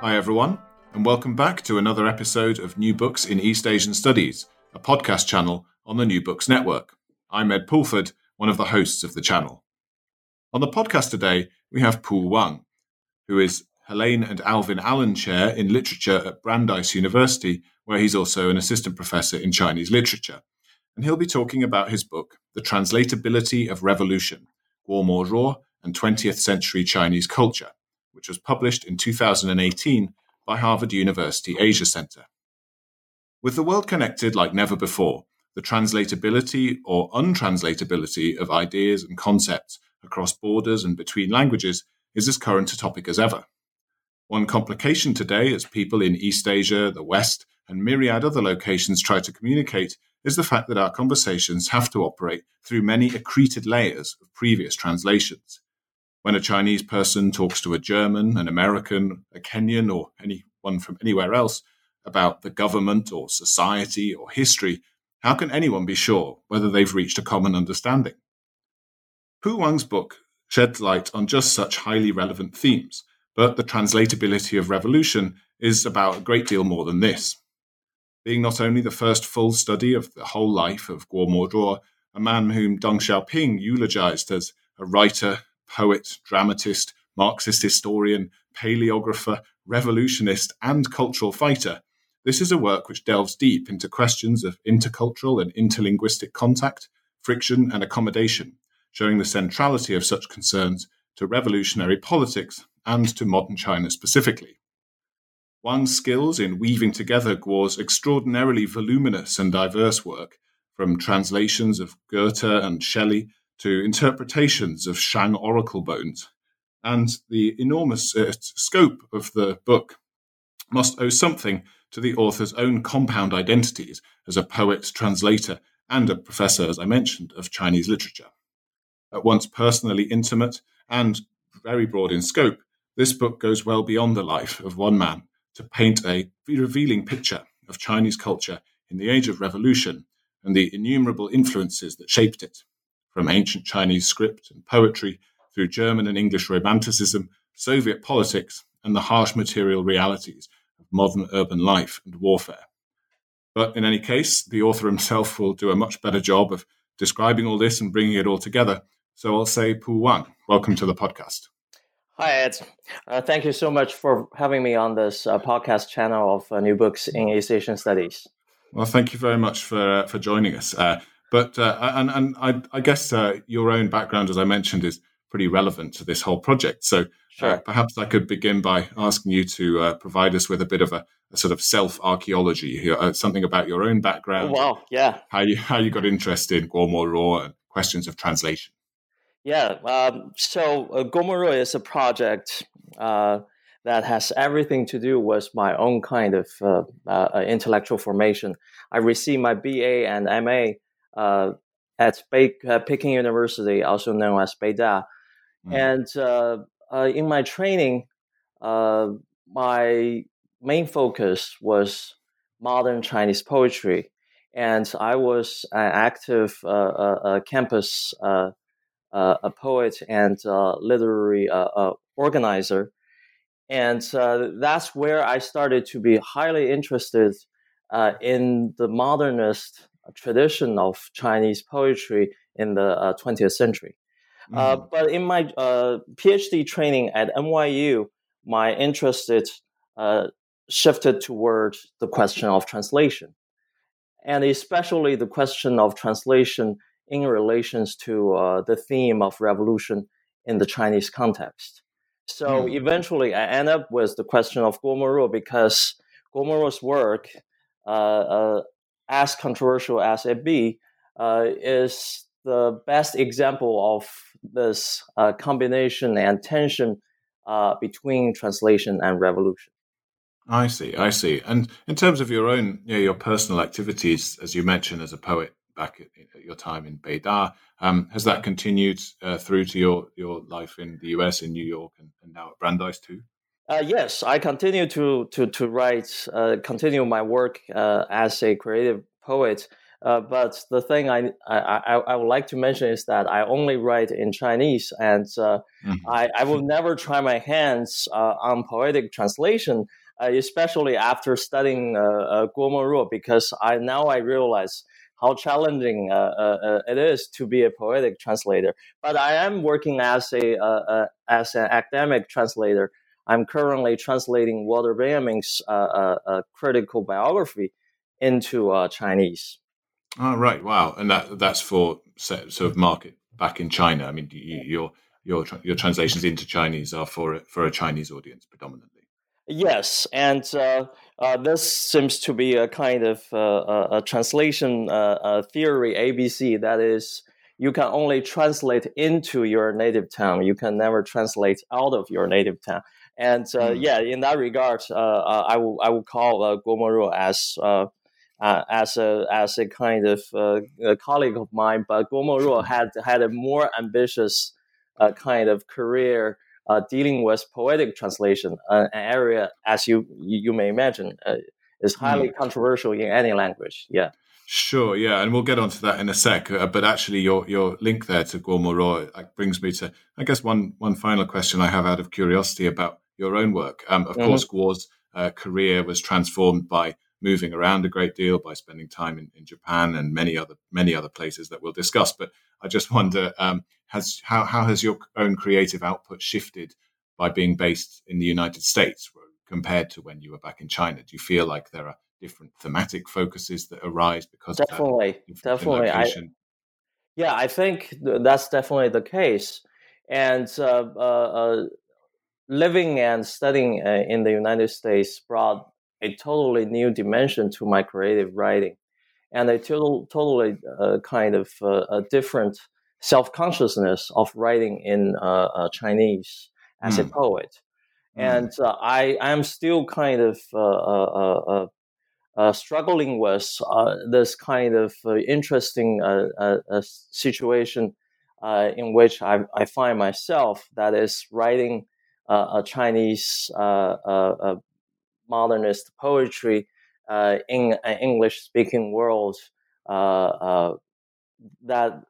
Hi, everyone, and welcome back to another episode of New Books in East Asian Studies, a podcast channel on the New Books Network. I'm Ed Pulford, one of the hosts of the channel. On the podcast today, we have Pu Wang, who is Helene and Alvin Allen Chair in Literature at Brandeis University, where he's also an assistant professor in Chinese literature. And he'll be talking about his book, The Translatability of Revolution Guo Moruo and 20th Century Chinese Culture which was published in 2018 by Harvard University Asia Center. With the world connected like never before, the translatability or untranslatability of ideas and concepts across borders and between languages is as current a topic as ever. One complication today, as people in East Asia, the West, and myriad other locations try to communicate, is the fact that our conversations have to operate through many accreted layers of previous translations. When a Chinese person talks to a German, an American, a Kenyan, or anyone from anywhere else about the government or society or history, how can anyone be sure whether they've reached a common understanding? Pu Wang's book sheds light on just such highly relevant themes, but the translatability of revolution is about a great deal more than this. Being not only the first full study of the whole life of Guo Ruo, a man whom Deng Xiaoping eulogized as a writer, poet, dramatist, Marxist historian, paleographer, revolutionist, and cultural fighter, this is a work which delves deep into questions of intercultural and interlinguistic contact, friction, and accommodation, showing the centrality of such concerns to revolutionary politics and to modern China specifically. Wang's skills in weaving together Guo's extraordinarily voluminous and diverse work, from translations of Goethe and Shelley to interpretations of Shang oracle bones. And the enormous uh, scope of the book must owe something to the author's own compound identities as a poet, translator, and a professor, as I mentioned, of Chinese literature. At once personally intimate and very broad in scope, this book goes well beyond the life of one man to paint a revealing picture of Chinese culture in the age of revolution and the innumerable influences that shaped it from ancient Chinese script and poetry through German and English Romanticism, Soviet politics, and the harsh material realities of modern urban life and warfare. But in any case, the author himself will do a much better job of describing all this and bringing it all together. So I'll say, Pu Wang, welcome to the podcast. Hi, Ed. Uh, thank you so much for having me on this uh, podcast channel of uh, New Books in East Asian Studies. Well, thank you very much for for joining us. Uh, but uh, and and I, I guess uh, your own background, as I mentioned, is pretty relevant to this whole project. So uh, sure. uh, perhaps I could begin by asking you to uh, provide us with a bit of a, a sort of self archaeology, uh, something about your own background. Oh, wow, yeah. How you how you got interested in Guo Moruo and questions of translation. Yeah. Um, so uh, Guomo is a project that has everything to do with my own kind of intellectual formation. I received my BA and MA uh, Uh, at uh, Peking University, also known as Beida. Mm. And uh, uh in my training, uh, my main focus was modern Chinese poetry. And I was an active campus a poet and literary organizer. And uh, that's where I started to be highly interested uh, in the modernist tradition of Chinese poetry in the uh, 20th century. Uh, mm. but in my uh, PhD training at NYU, my interest uh, shifted toward the question of translation, and especially the question of translation in relations to uh, the theme of revolution in the Chinese context. So mm. eventually, I end up with the question of Guo Moruo because Guo Moruo's work uh, as controversial as it be, uh, is the best example of this uh, combination and tension uh, between translation and revolution. I see, I see. And in terms of your own, you know, your personal activities, as you mentioned, as a poet back at, your time in Beida, um, has that continued uh, through to your, your life in the US, in New York, and, and now at Brandeis too? Uh, yes, I continue to to to write, uh, continue my work uh, as a creative poet Uh, but the thing I, I, I would like to mention is that I only write in Chinese, and uh, mm-hmm. I, I will never try my hands uh, on poetic translation, uh, especially after studying Guo Moruo, because I now I realize how challenging it is to be a poetic translator. But I am working as a as an academic translator. I'm currently translating Walter Benjamin's critical biography into Chinese. Oh, right. Wow. And that that's for sort of market back in China. I mean, you, your your your translations into Chinese are for for a Chinese audience predominantly. Yes, and uh, uh, this seems to be a kind of uh, a translation uh, theory ABC. That is, you can only translate into your native tongue. You can never translate out of your native tongue. And mm. yeah, in that regard, uh, I will I will call uh, Guo Moruo as uh, as a as a kind of uh, a colleague of mine, but Guo Moruo had had a more ambitious uh, kind of career uh, dealing with poetic translation, uh, an area as you you may imagine uh, is highly mm. controversial in any language. Yeah. Sure, yeah, and we'll get onto that in a sec. but actually, your your link there to Guo Moruo brings me to, I guess, one one final question I have out of curiosity about your own work. Um, of mm-hmm. course, Guo's career was transformed by moving around a great deal by spending time in, in Japan and many other many other places that we'll discuss. But I just wonder, um, has how how has your own creative output shifted by being based in the United States compared to when you were back in China? Do you feel like there are different thematic focuses that arise because definitely, definitely, I, yeah, I think that's definitely the case, and uh, uh, uh, living and studying uh, in the United States brought a totally new dimension to my creative writing and a total, totally uh, kind of uh, a different self consciousness of writing in uh, uh Chinese as mm. a hmm. poet. Mm. And uh, I am still kind of uh, struggling with this kind of interesting situation in which I, I, find myself that is writing a Chinese modernist poetry uh, in an English speaking world uh, uh, that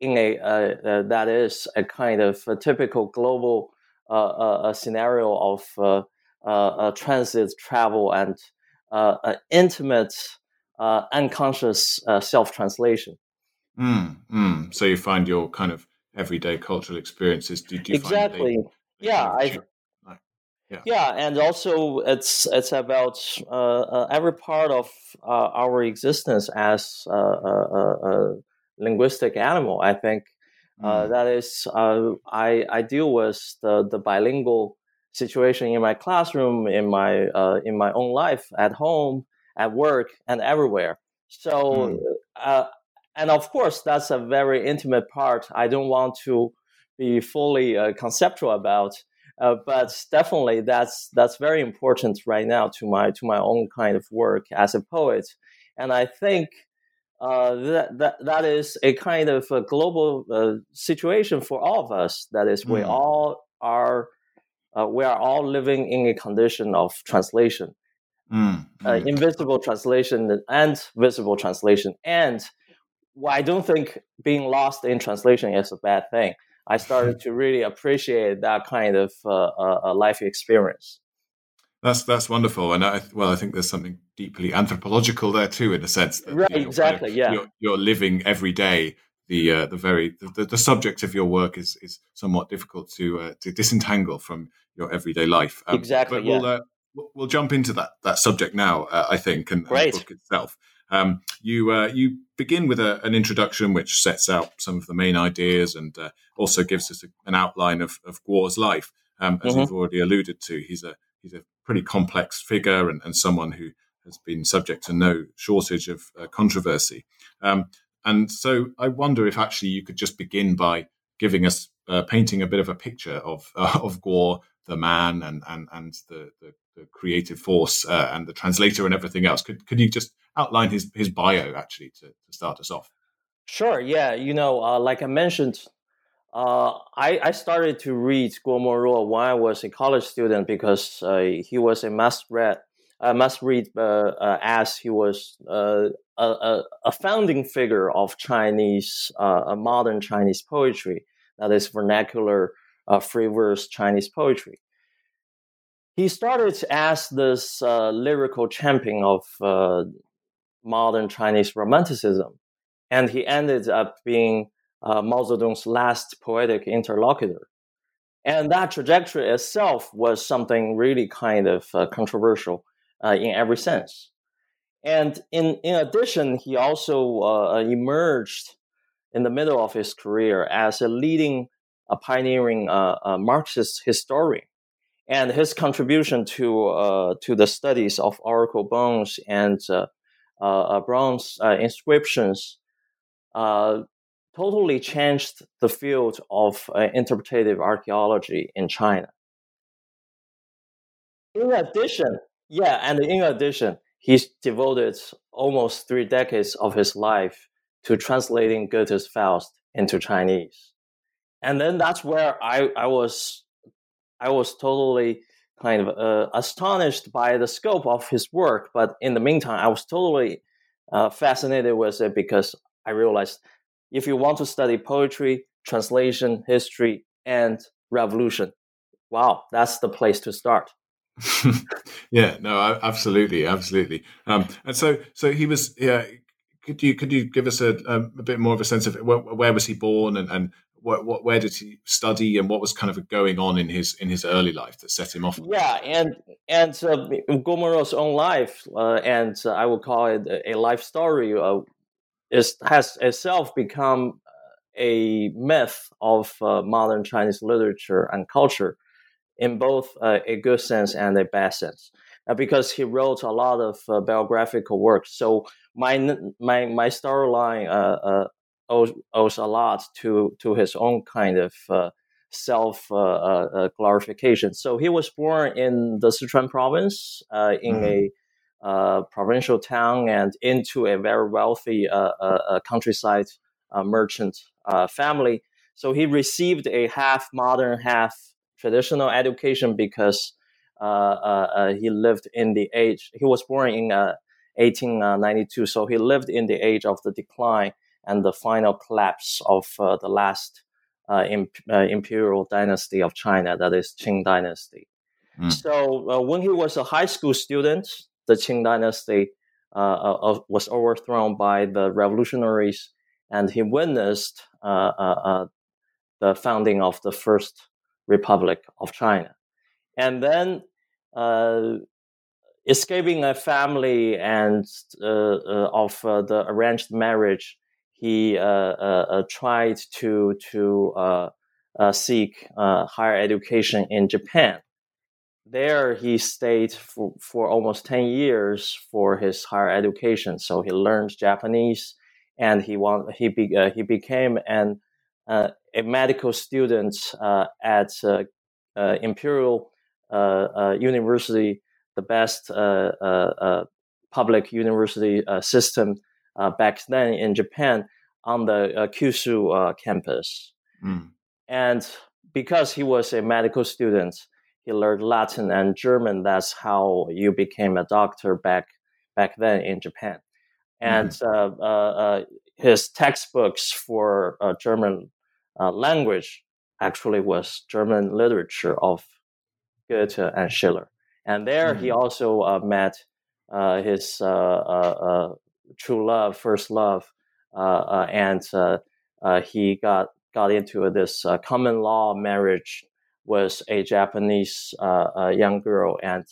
in a uh, that is a kind of a typical global uh, scenario of transit travel and intimate unconscious self translation. Mm, mm. So you find your kind of everyday cultural experiences. Do, do exactly? They yeah, I yeah. yeah, and also it's it's about uh, uh, every part of uh, our existence as a, a, a, linguistic animal. I think mm. that is I I deal with the the bilingual situation in my classroom, in my in my own life, at home, at work, and everywhere. So. Mm. and of course, that's a very intimate part. I don't want to be fully conceptual about uh, but definitely that's that's very important right now to my to my own kind of work as a poet and i think uh, that, that that is a kind of a global uh, situation for all of us that is we mm. all are uh, we are all living in a condition of translation mm. Mm. invisible translation and visible translation and well, i don't think being lost in translation is a bad thing I started to really appreciate that kind of uh, uh, uh, life experience. That's that's wonderful, and I, well, I think there's something deeply anthropological there too, in a sense. That, right, you know, exactly. Kind of, yeah, you're, you're, living every day. The uh, the very the, the, subject of your work is is somewhat difficult to uh, to disentangle from your everyday life. Um, exactly. But we'll, uh, we'll jump into that that subject now. I think, and, and, the book itself. Um, you uh, you begin with a, an introduction which sets out some of the main ideas and uh, also gives us a, an outline of, of Guo's life. Um, as mm-hmm. we've already alluded to, he's a he's a pretty complex figure and, and someone who has been subject to no shortage of uh, controversy. Um, and so I wonder if actually you could just begin by giving us uh, painting a bit of a picture of uh, of Guo, the man, and and and the the, the creative force uh, and the translator and everything else. Could could you just outline his his bio actually to, to start us off? Sure. Yeah. You know, uh, like I mentioned, uh, I, I started to read Guo Moruo when I was a college student because uh, he was a must read must read uh, uh, as he was a, a, founding figure of Chinese, modern Chinese poetry, that is vernacular free verse Chinese poetry. He started as this uh, lyrical champion of modern Chinese romanticism, and he ended up being Mao Zedong's last poetic interlocutor. And that trajectory itself was something really kind of controversial uh, in every sense. And in, in addition, he also uh, emerged in the middle of his career as a leading, a pioneering uh, Marxist historian. And his contribution to uh, to the studies of oracle bones and uh, uh, bronze inscriptions totally changed the field of interpretative archaeology in China. In addition, yeah, and in addition, he's devoted almost three decades of his life to translating Goethe's Faust into Chinese. And then that's where I, I was I was totally kind of uh, astonished by the scope of his work. But in the meantime, I was totally uh, fascinated with it because I realized if you want to study poetry, translation, history, and revolution, wow, that's the place to start. yeah, no, absolutely, absolutely. Um, and so, so he was. Yeah, could you could you give us a, a, a bit more of a sense of where, where was he born and and what, what, where did he study and what was kind of going on in his in his early life that set him off? Yeah, and and uh, Guo Moruo's own life, uh, and uh, I would call it a life story, uh, is has itself become a myth of uh, modern Chinese literature and culture in both uh, a good sense and a bad sense. Uh, because he wrote a lot of uh, biographical works. so my my my storyline uh, uh, owes, owes a lot to to his own kind of uh, self uh, uh, uh, glorification. So he was born in the Sichuan province in mm-hmm. a provincial town and into a very wealthy countryside merchant family. So he received a half modern, half traditional education because uh, uh, uh, he lived in the age, he was born in 1892, so he lived in the age of the decline and the final collapse of the last imp- imperial dynasty of China, that is Qing dynasty. Mm. So when he was a high school student, the Qing dynasty uh, was overthrown by the revolutionaries, and he witnessed uh, uh, the founding of the first Republic of China. And then uh, escaping a family and uh, uh, of uh, the arranged marriage, he uh, uh, uh, tried to to uh, uh, seek higher education in Japan. There, he stayed for, for almost ten years for his higher education. So he learned Japanese, and he want he be, he became an uh, a medical student uh, at uh, Imperial University, the best public university system back then in Japan on the Kyushu campus. Mm. And because he was a medical student, he learned Latin and German. That's how you became a doctor back back then in Japan. And mm. uh, uh, his textbooks for uh, German uh, language actually was German literature of Goethe and Schiller. And there mm-hmm. he also uh, met uh, his true love, first love, and he got got into this common law marriage with a Japanese young girl and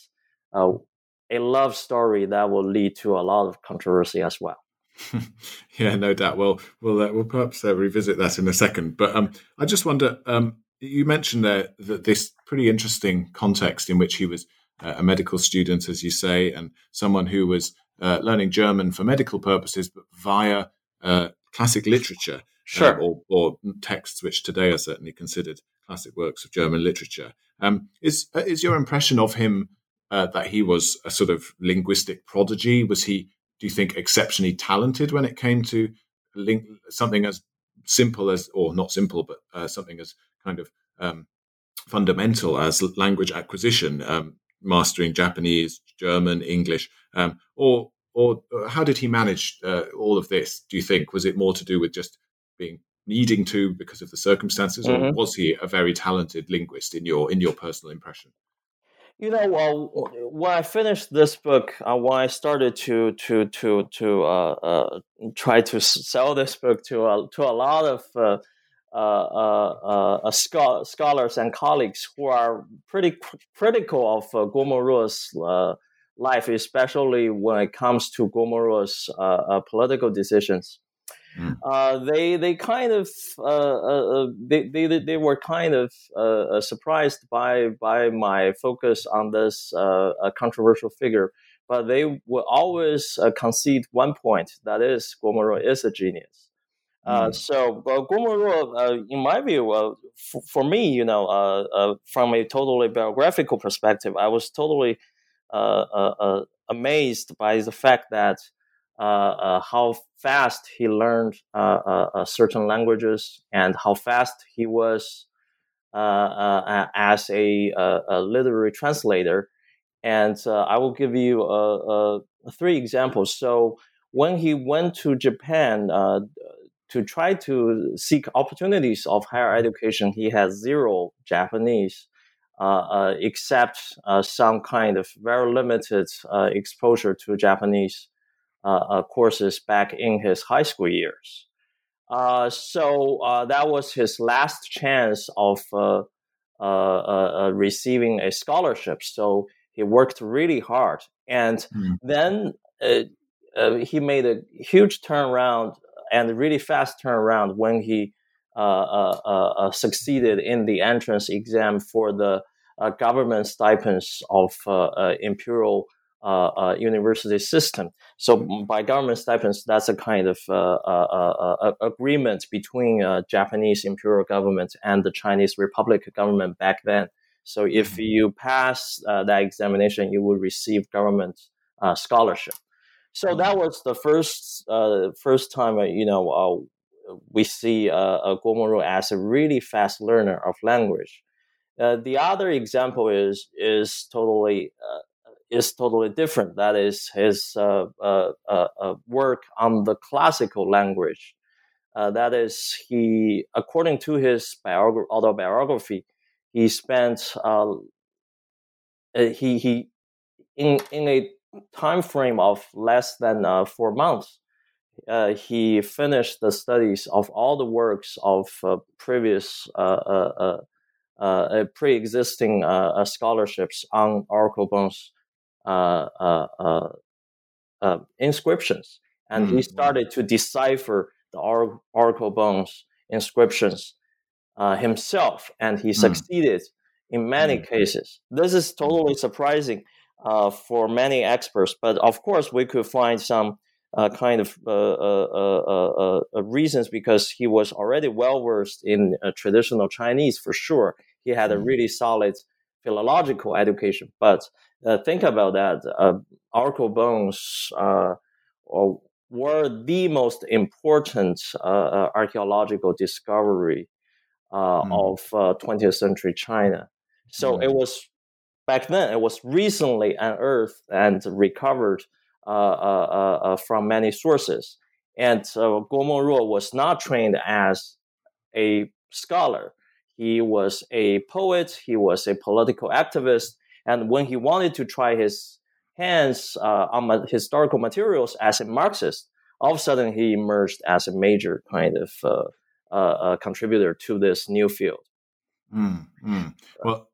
a love story that will lead to a lot of controversy as well. yeah, no doubt. Well, we'll uh, we'll perhaps uh, revisit that in a second. But um, I just wonder. Um, you mentioned there that this pretty interesting context in which he was uh, a medical student, as you say, and someone who was uh, learning German for medical purposes, but via uh, classic literature, uh, sure, or, or, texts which today are certainly considered classic works of German literature. Um, is is your impression of him? that he was a sort of linguistic prodigy? Was he do you think exceptionally talented when it came to link something as simple as, or not simple, but uh, something as kind of um, fundamental as language acquisition? Um, mastering Japanese, German, English, um, or or uh, how did he manage uh, all of this? Do you think was it more to do with just being needing to because of the circumstances, mm-hmm. or was he a very talented linguist in your in your personal impression? You know, well, when I finished this book, uh, when I started to to to to uh, uh, try to sell this book to to a lot of uh, uh, uh, scholars and colleagues who are pretty critical of uh, life, especially when it comes to Guo Moruo's political decisions. Mm. Uh, they they kind of uh, uh, they, they they were kind of surprised by by my focus on this controversial figure, but they will always concede one point that is Guo Moruo is a genius. Mm. so, uh, Guo Moruo, in my view, uh, f- for me, you know, uh, from a totally biographical perspective, I was totally amazed by the fact that uh, uh, how fast he learned uh, certain languages and how fast he was as a, a, literary translator. And I will give you three examples. So when he went to Japan to try to seek opportunities of higher education, he has zero Japanese. Uh, uh, except uh, some kind of very limited exposure to Japanese uh, uh, courses back in his high school years. Uh, so that was his last chance of receiving a scholarship. So he worked really hard, and mm. then he made a huge turnaround and really fast turnaround when he uh, uh, uh, succeeded in the entrance exam for the government stipends of imperial uh, uh, university system. So by government stipends, that's a kind of uh, uh, uh agreement between Japanese imperial government and the Chinese Republic government back then. So if mm-hmm. you pass that examination, you will receive government scholarship. So mm-hmm. that was the first first time you know we see uh, Guo Moruo as a really fast learner of language. Uh, the other example is is totally uh, is totally different. That is his uh, uh, uh, uh work on the classical language. Uh, that is, he, according to his biog- autobiography, he spent uh, he he in in a time frame of less than four months. he finished the studies of all the works of previous pre-existing scholarships on oracle bones uh, uh, uh, inscriptions, and mm-hmm. he started to decipher the or- oracle bones inscriptions himself, and he mm. succeeded in many mm. cases. This is totally surprising for many experts, but of course, we could find some. Uh, kind of uh, uh, reasons because he was already well versed in traditional Chinese for sure. He had a mm. really solid philological education, but uh, think about that. Uh, oracle bones uh, were the most important uh, uh, archaeological discovery mm. of 20th century China. So mm. it was back then. It was recently unearthed and recovered from many sources. And uh, Guo was not trained as a scholar. He was a poet. He was a political activist and when he wanted to try his hands uh, on historical materials as a Marxist, all of a sudden he emerged as a major kind of uh, uh, uh contributor to this new field. Mm, mm. Well,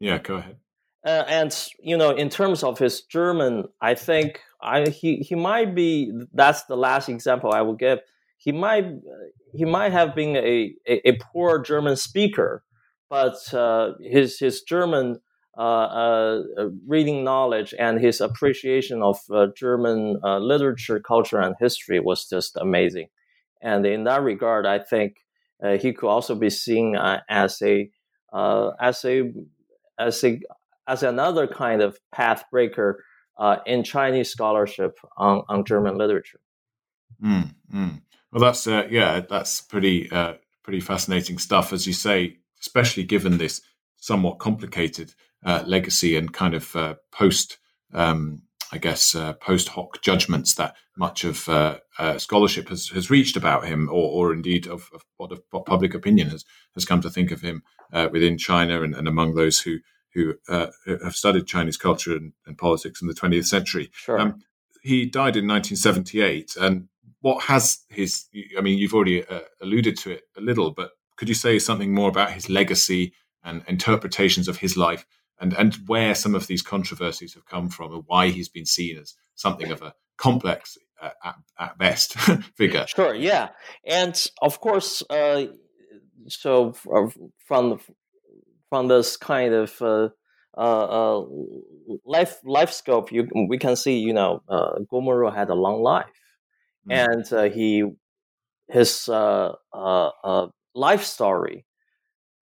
yeah, go ahead. Uh, and you know, in terms of his German, I think I, he he might be. That's the last example I will give. He might he might have been a a, a poor German speaker, but uh, his his German uh, uh, uh, reading knowledge and his appreciation of German literature, culture, and history was just amazing. And in that regard, I think he could also be seen as a as a as a as another kind of path breaker uh, in Chinese scholarship on, on German literature. Mm, mm. Well, that's uh, yeah, that's pretty uh, pretty fascinating stuff, as you say, especially given this somewhat complicated uh, legacy and kind of uh, post, um, I guess, uh, post hoc judgments that much of scholarship has, has reached about him, or, or indeed of, of, what, public opinion has, has come to think of him within China and, and, among those who who have studied Chinese culture and, and, politics in the 20th century. Sure. Um, he died in 1978, and what has his? I mean, you've already alluded to it a little, but could you say something more about his legacy and interpretations of his life and, and where some of these controversies have come from and why he's been seen as something of a complex, uh, at, at, best, figure? Sure, yeah. And of course, uh, so from, from this kind of uh, uh, uh, life life scope, you, we can see, you know, uh, had a long life. Mm. And uh, he his uh, uh, uh life story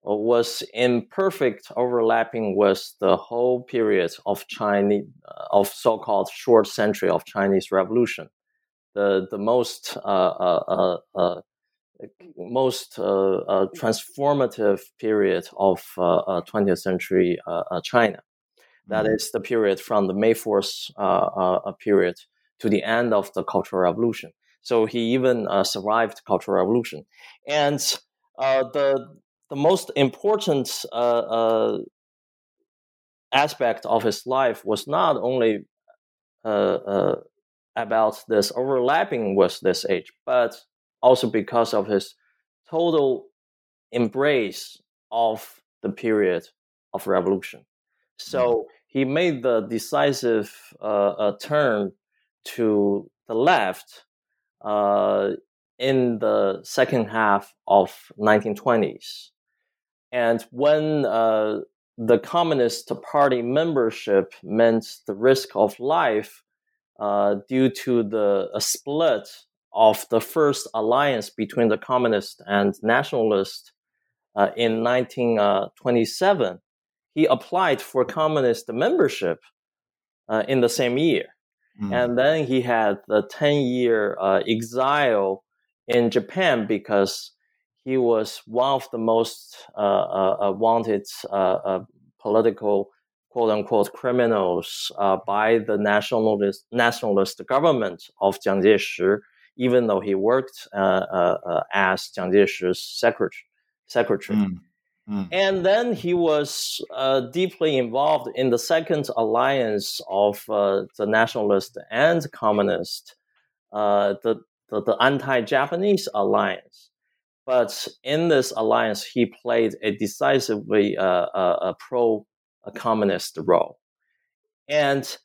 was in perfect overlapping with the whole period of Chinese of so-called short century of Chinese Revolution, the the most uh, uh, uh, most transformative period of 20th century China. That mm-hmm. is the period from the May Fourth period to the end of the Cultural Revolution. So he even survived Cultural Revolution, and uh, the the most important uh, uh, aspect of his life was not only uh, about this overlapping with this age, but also because of his total embrace of the period of revolution. So he made the decisive uh, turn to the left uh, in the second half of 1920s. And when uh, the Communist Party membership meant the risk of life uh, due to the split of the first alliance between the communist and nationalist uh, in 1927, he applied for communist membership uh, in the same year. Mm. And then he had the 10 year uh, exile in Japan because he was one of the most uh, uh, uh wanted uh, uh, political quote unquote criminals by the nationalist nationalist government of Jiang Jieshi, even though he worked as Jiang secretary. secretary. Mm. Mm. And then he was uh, deeply involved in the second alliance of uh, the nationalist and communist, uh, the the, the anti-Japanese alliance. But in this alliance, he played a decisively uh, uh, a pro-communist role. And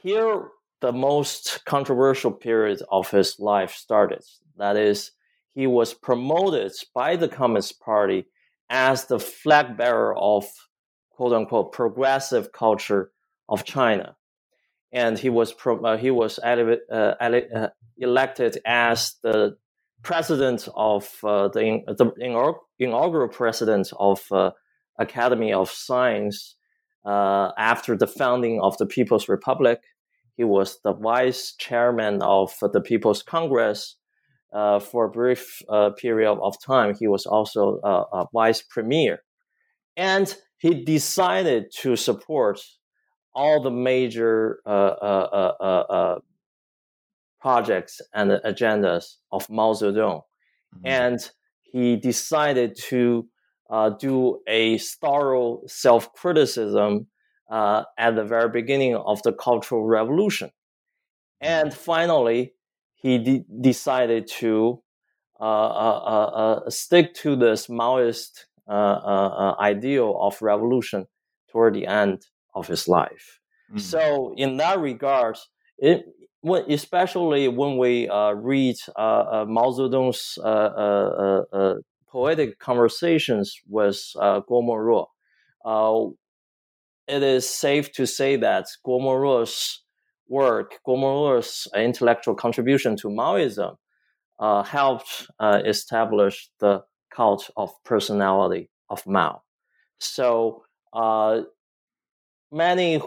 here, the most controversial period of his life started. That is, he was promoted by the Communist Party as the flag bearer of quote unquote progressive culture of China and he was pro, uh, he was ele- uh, ele- uh, elected as the president of uh, the, the inaugural president of uh, Academy of Science uh, after the founding of the People's Republic. He was the vice chairman of the People's Congress. for a brief period of time, he was also a vice premier. And he decided to support all the major uh, uh, uh, projects and agendas of Mao Zedong. Mm-hmm. And he decided to uh, do a thorough self criticism uh, at the very beginning of the Cultural Revolution. And mm-hmm. finally, he de- decided to uh, stick to this Maoist ideal of revolution toward the end of his life. Mm-hmm. So in that regard, it when, especially when we uh, read uh, uh, Mao Zedong's uh, uh, uh, poetic conversations with Guo Moruo, it is safe to say that Guo Moruo's work, Guo Moruo's intellectual contribution to Maoism, helped establish the cult of personality of Mao. So many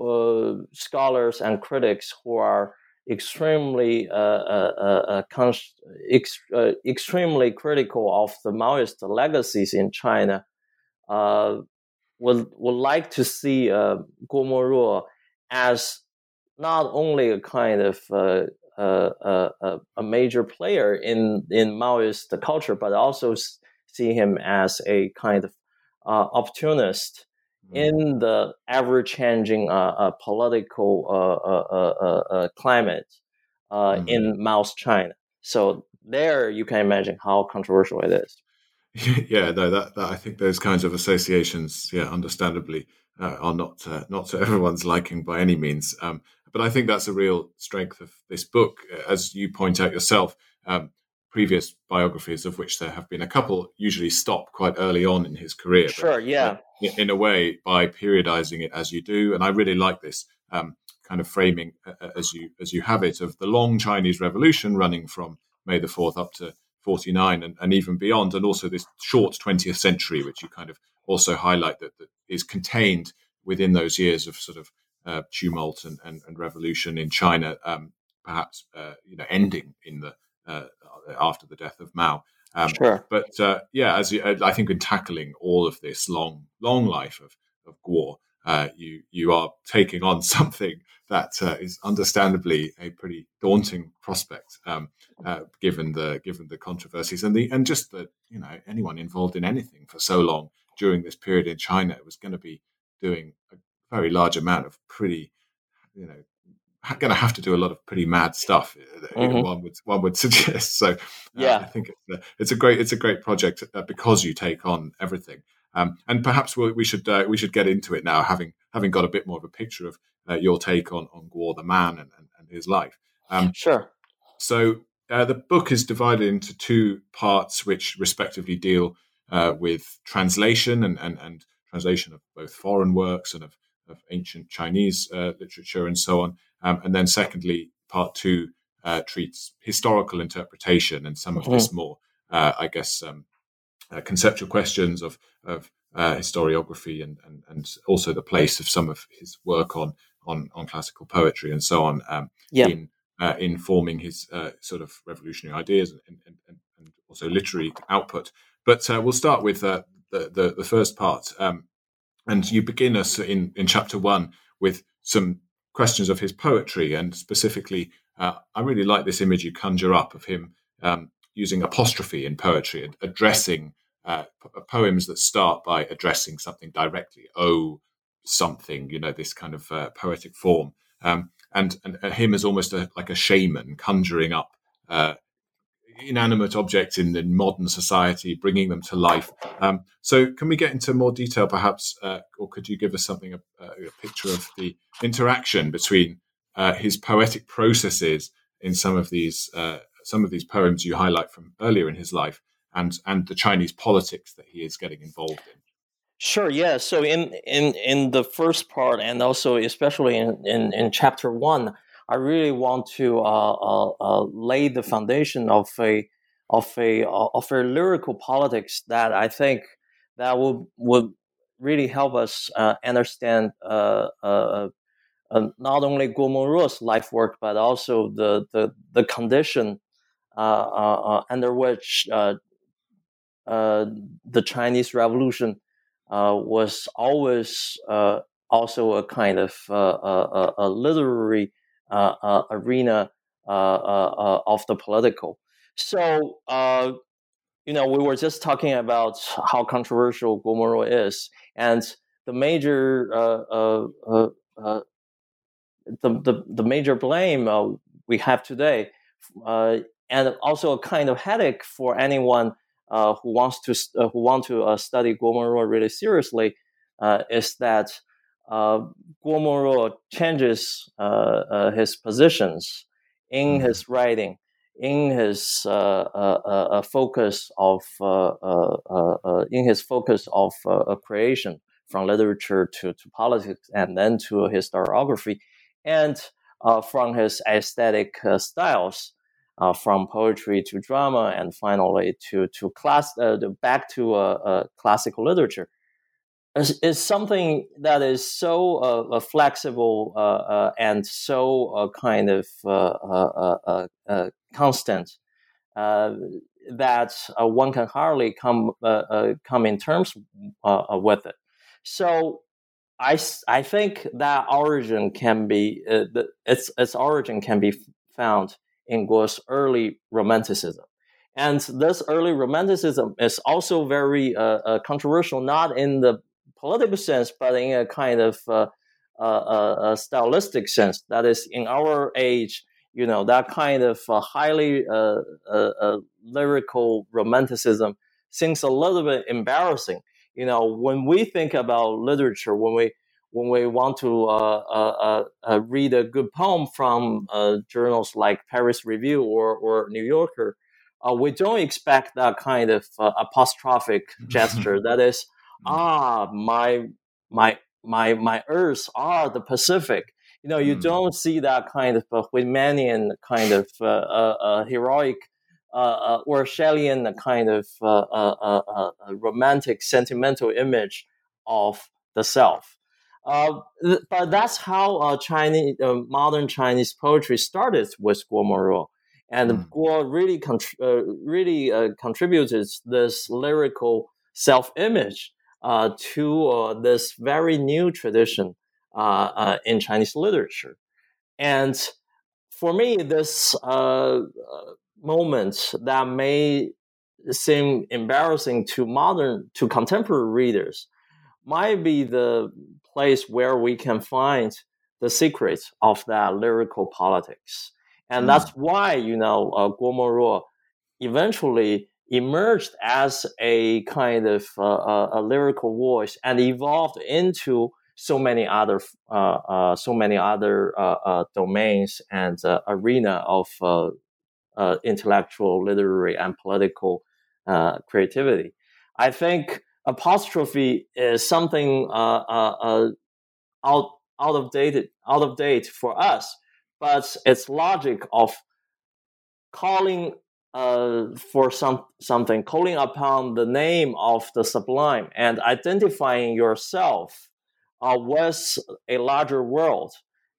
uh, scholars and critics who are extremely uh, uh, uh ex- extremely critical of the Maoist legacies in China would would like to see uh, Guo Moruo as not only a kind of uh, uh, a major player in in Maoist culture, but also see him as a kind of uh, opportunist mm. in the ever changing uh, uh, political climate mm. in Mao's China. So there, you can imagine how controversial it is. yeah, no, that, that, I think those kinds of associations, yeah, understandably, uh, are not uh, not to everyone's liking by any means. Um, but I think that's a real strength of this book, as you point out yourself. Um, previous biographies, of which there have been a couple, usually stop quite early on in his career. Sure, yeah. in a way, by periodizing it as you do, and I really like this um, kind of framing uh, uh, as you as you have it of the long Chinese Revolution running from May the fourth up to 49 and, and even beyond, and also this short 20th century, which you kind of also highlight that, that is contained within those years of sort of uh, tumult and, and, and, revolution in China, um, perhaps uh, you know ending in the uh, after the death of Mao. Um, sure. But uh, yeah, as you, I think in tackling all of this long long life of of Guo, uh, you you are taking on something that uh, is understandably a pretty daunting prospect, um, uh, given the given the controversies and the and just that you know anyone involved in anything for so long during this period in China was going to be doing a very large amount of pretty you know going to have to do a lot of pretty mad stuff. Uh, mm-hmm. One would one would suggest. So uh, yeah, I think it's a, it's a, great it's a great project uh, because you take on everything. Um, and perhaps we, we should uh, we should get into it now, having having got a bit more of a picture of uh, your take on on Guo the man and, and, and his life. Um, sure. So uh, the book is divided into two parts, which respectively deal with translation and, and and translation of both foreign works and of, of ancient Chinese literature and so on. Um, and then, secondly, part two uh, treats historical interpretation and some of mm-hmm. this more, uh, I guess, um, uh, conceptual questions of of uh, historiography and, and and also the place of some of his work on on on classical poetry and so on um, yeah. in uh, in forming his uh, sort of revolutionary ideas and, and, and, also literary output. But we'll start with the, the, the first part, um, and you begin us in in chapter one with some questions of his poetry, and specifically, uh, I really like this image you conjure up of him um, using apostrophe in poetry, and addressing uh, uh, poems that start by addressing something directly. Oh, something, you know, this kind of uh, poetic form, um, and, and uh, him as almost a, like a shaman conjuring up uh, inanimate objects in, in modern society, bringing them to life. Um, so, can we get into more detail, perhaps, uh, or could you give us something a, a picture of the interaction between uh, his poetic processes in some of these uh, some of these poems you highlight from earlier in his life, and and the Chinese politics that he is getting involved in? Sure. Yeah. So in in in the first part, and also especially in in, in chapter one. I really want to uh, uh, uh, lay the foundation of a of a uh, of a lyrical politics that I think that would would really help us uh, understand uh, not only Guo Moruo's life work, but also the the, the condition under which Uh, the Chinese Revolution uh, was always uh, also a kind of a literary uh, uh, arena uh, of the political. So, you know, we were just talking about how controversial Guo Moruo is, and the major the, the, the major blame uh, we have today, uh, and also a kind of headache for anyone uh, who wants to who want to study Guo Moruo really seriously, is that uh, Guo Moruo changes uh, uh, his positions in mm-hmm. his writing, in his uh, uh, uh focus of in his focus of creation from literature to, to politics and then to historiography, and from his aesthetic styles. From poetry to drama, and finally to to class back to classical literature is, is something that is so uh, uh flexible uh, uh, and so uh, kind of uh, constant. that uh, one can hardly come uh, uh, come in terms uh, with it. So I, I think that origin can be the, its its origin can be found in Guo's early Romanticism. And this early Romanticism is also very uh, uh, controversial, not in the political sense, but in a kind of uh, stylistic sense. That is, in our age, you know, that kind of highly lyrical Romanticism seems a little bit embarrassing. You know, when we think about literature, when we when we want to uh, uh, uh, read a good poem from journals like Paris Review or, or New Yorker, we don't expect that kind of apostrophic gesture. that is, mm. ah, my my my my earth are the Pacific. You know, you mm. don't see that kind of uh, Whitmanian kind of uh, uh, heroic or Shelleyan kind of romantic, sentimental image of the self. Uh, but that's how uh, Chinese uh, modern Chinese poetry started with Guo Moruo, and mm. Guo really uh, really uh, contributed this lyrical self image uh, to this very new tradition in Chinese literature, and for me, this moment that may seem embarrassing to modern to contemporary readers might be the place where we can find the secrets of that lyrical politics. And mm. that's why, you know, uh, Guo Moruo eventually emerged as a kind of uh, a, a, lyrical voice and evolved into so many other uh, uh so many other uh, uh, domains and arena of intellectual, literary, and political creativity. I think apostrophe is something uh, uh, uh, out out of date out of date for us, but its logic of calling uh, for some something, calling upon the name of the sublime, and identifying yourself uh, with a larger world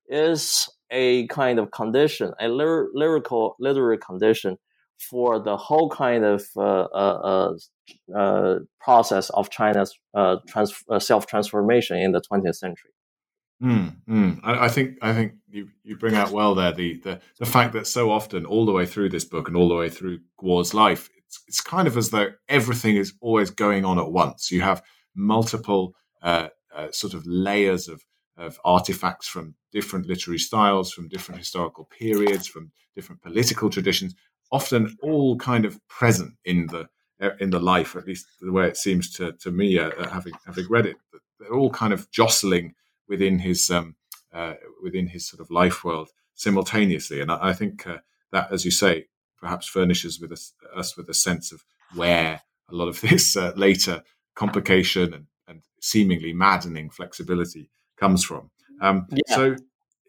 is a kind of condition, a lyr- lyrical literary condition for the whole kind of uh, uh, uh, uh process of China's uh, trans- uh, self transformation in the 20th century. Mm, mm. I, I, think I think you, you bring out well there the, the the fact that so often all the way through this book and all the way through Guo's life, it's it's kind of as though everything is always going on at once. You have multiple sort of layers of of artifacts from different literary styles, from different historical periods, from different political traditions, often all kind of present in the in the life, at least the way it seems to to me, uh, uh having having read it. They're all kind of jostling within his um, uh, within his sort of life world simultaneously, and I, I think uh, that, as you say, perhaps furnishes with us, us with a sense of where a lot of this uh, later complication and, and, seemingly maddening flexibility comes from. Um, yeah. So.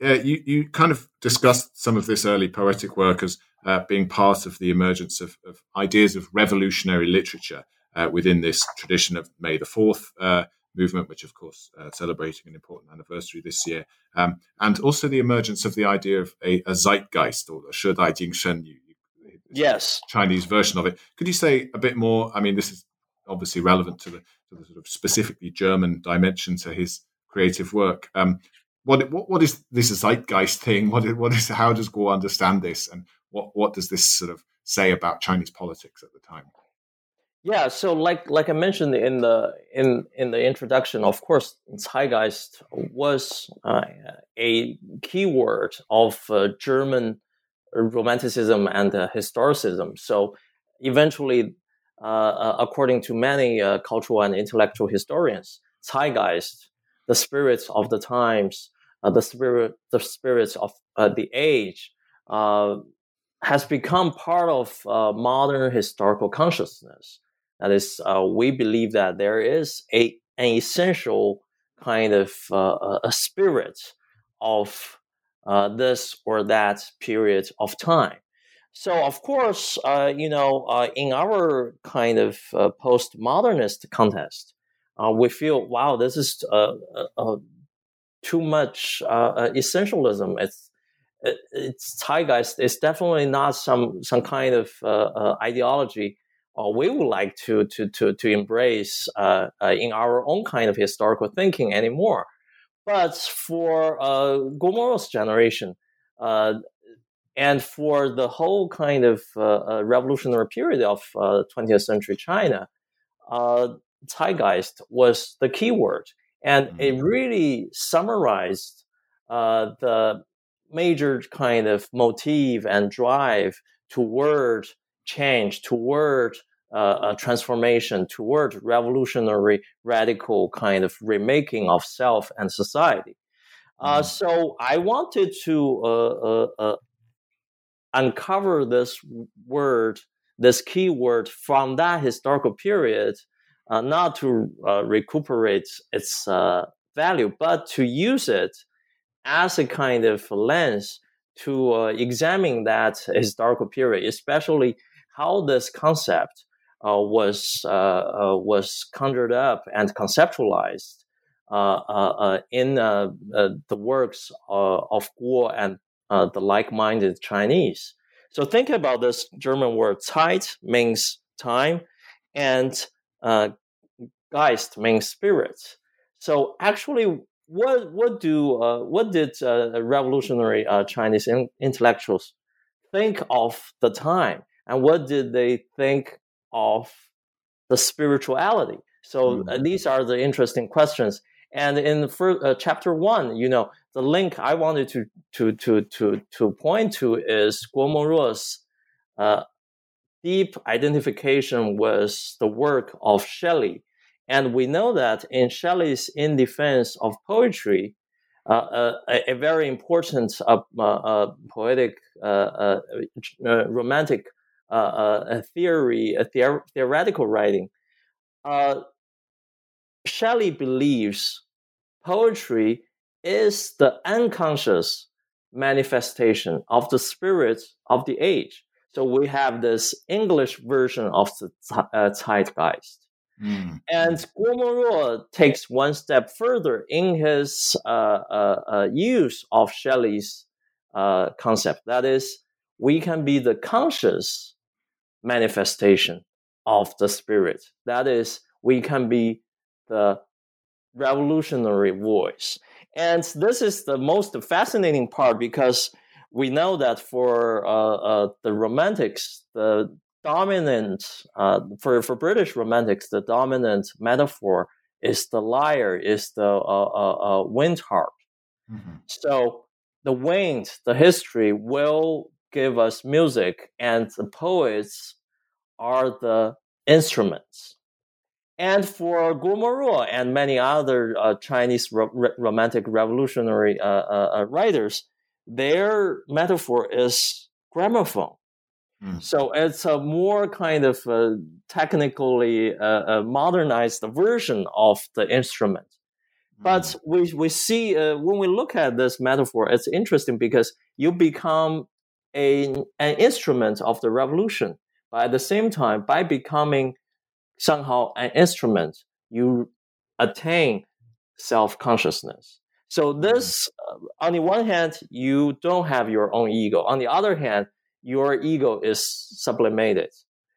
you, you kind of discussed some of this early poetic work as uh, being part of the emergence of, of ideas of revolutionary literature uh, within this tradition of May the Fourth uh, movement, which of course uh, celebrating an important anniversary this year, um, and also the emergence of the idea of a, a zeitgeist or a Shidai Jingshen. yes, Chinese version of it. Could you say a bit more? I mean, this is obviously relevant to the, to the sort of specifically German dimension to his creative work. Um, what, what what is this zeitgeist thing? What what is how does Guo understand this, and what what does this sort of say about Chinese politics at the time? Yeah, so like like I mentioned in the in in the introduction, of course, Zeitgeist was uh, a keyword of uh, German Romanticism and uh, historicism. So eventually, uh, uh, according to many uh, cultural and intellectual historians, Zeitgeist, the spirits of the times, the spirit the spirits of the age, has become part of uh, modern historical consciousness. That is, uh, we believe that there is a an essential kind of uh, a spirit of uh, this or that period of time. So, of course, uh, you know, uh, in our kind of postmodernist context, we feel, wow, this is too much essentialism. It's it, it's Zeitgeist. It's definitely not some some kind of uh, uh, ideology or we would like to to to to embrace uh, uh, in our own kind of historical thinking anymore. But for uh, Guo Moruo's generation, uh, and for the whole kind of uh, uh revolutionary period of 20th uh, century China, uh, zeitgeist was the key word. And mm-hmm. it really summarized the major kind of motive and drive toward change, toward uh, a transformation toward revolutionary, radical kind of remaking of self and society. Uh, mm-hmm. so I wanted to uh, uh, uh, uncover this word, this key word from that historical period, uh, not to recuperate its value, but to use it as a kind of lens to uh, examine that historical period, especially how this concept uh, was uh, uh, was conjured up and conceptualized uh, uh, in the works of Guo and the like-minded Chinese. So think about this German word "Zeit" means time, and Geist means spirit. So actually, what what do uh, what did uh, revolutionary uh, Chinese in- intellectuals think of the time, and what did they think of the spirituality. So mm-hmm. uh, these are the interesting questions. And in the first, uh, chapter one, you know, the link I wanted to to to to to point to is Guo Moruo's uh, deep identification with the work of Shelley, and we know that in Shelley's In Defense of Poetry, uh, uh, a, a, very important uh, uh poetic, uh, romantic uh, a theory, theor- theoretical writing. Shelley believes poetry is the unconscious manifestation of the spirit of the age. So we have this English version of the uh, zeitgeist. Mm. And Guo Moruo takes one step further in his uh, uh, uh use of Shelley's uh, concept. That is, we can be the conscious manifestation of the spirit. That is, we can be the revolutionary voice. And this is the most fascinating part because we know that for uh, uh, the Romantics, the dominant, uh, for, for British Romantics, the dominant metaphor is the lyre, is the uh, uh, uh, wind harp. Mm-hmm. So the wind, the history will give us music, and the poets are the instruments. And for Guo Moruo and many other uh, Chinese ro- romantic revolutionary uh, writers, their metaphor is gramophone. Mm. So it's a more kind of uh, technically uh, modernized version of the instrument. But mm. we, we see when we look at this metaphor, it's interesting because you become a, an instrument of the revolution. But at the same time, by becoming somehow an instrument, you attain self consciousness. So mm-hmm. this, uh, on the one hand, you don't have your own ego. On the other hand, your ego is sublimated.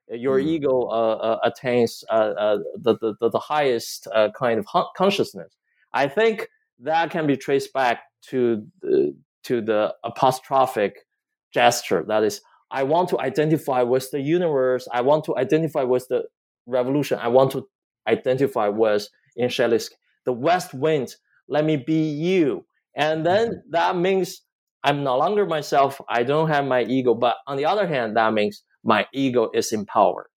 Your mm. ego uh, uh, attains uh, uh, the, the, the highest uh, kind of consciousness. I think that can be traced back to the, to the apostrophic gesture. That is, I want to identify with the universe. I want to identify with the revolution. I want to identify with in Shelley's the west wind. Let me be you. And then mm-hmm. that means I'm no longer myself. I don't have my ego. But on the other hand, that means my ego is empowered.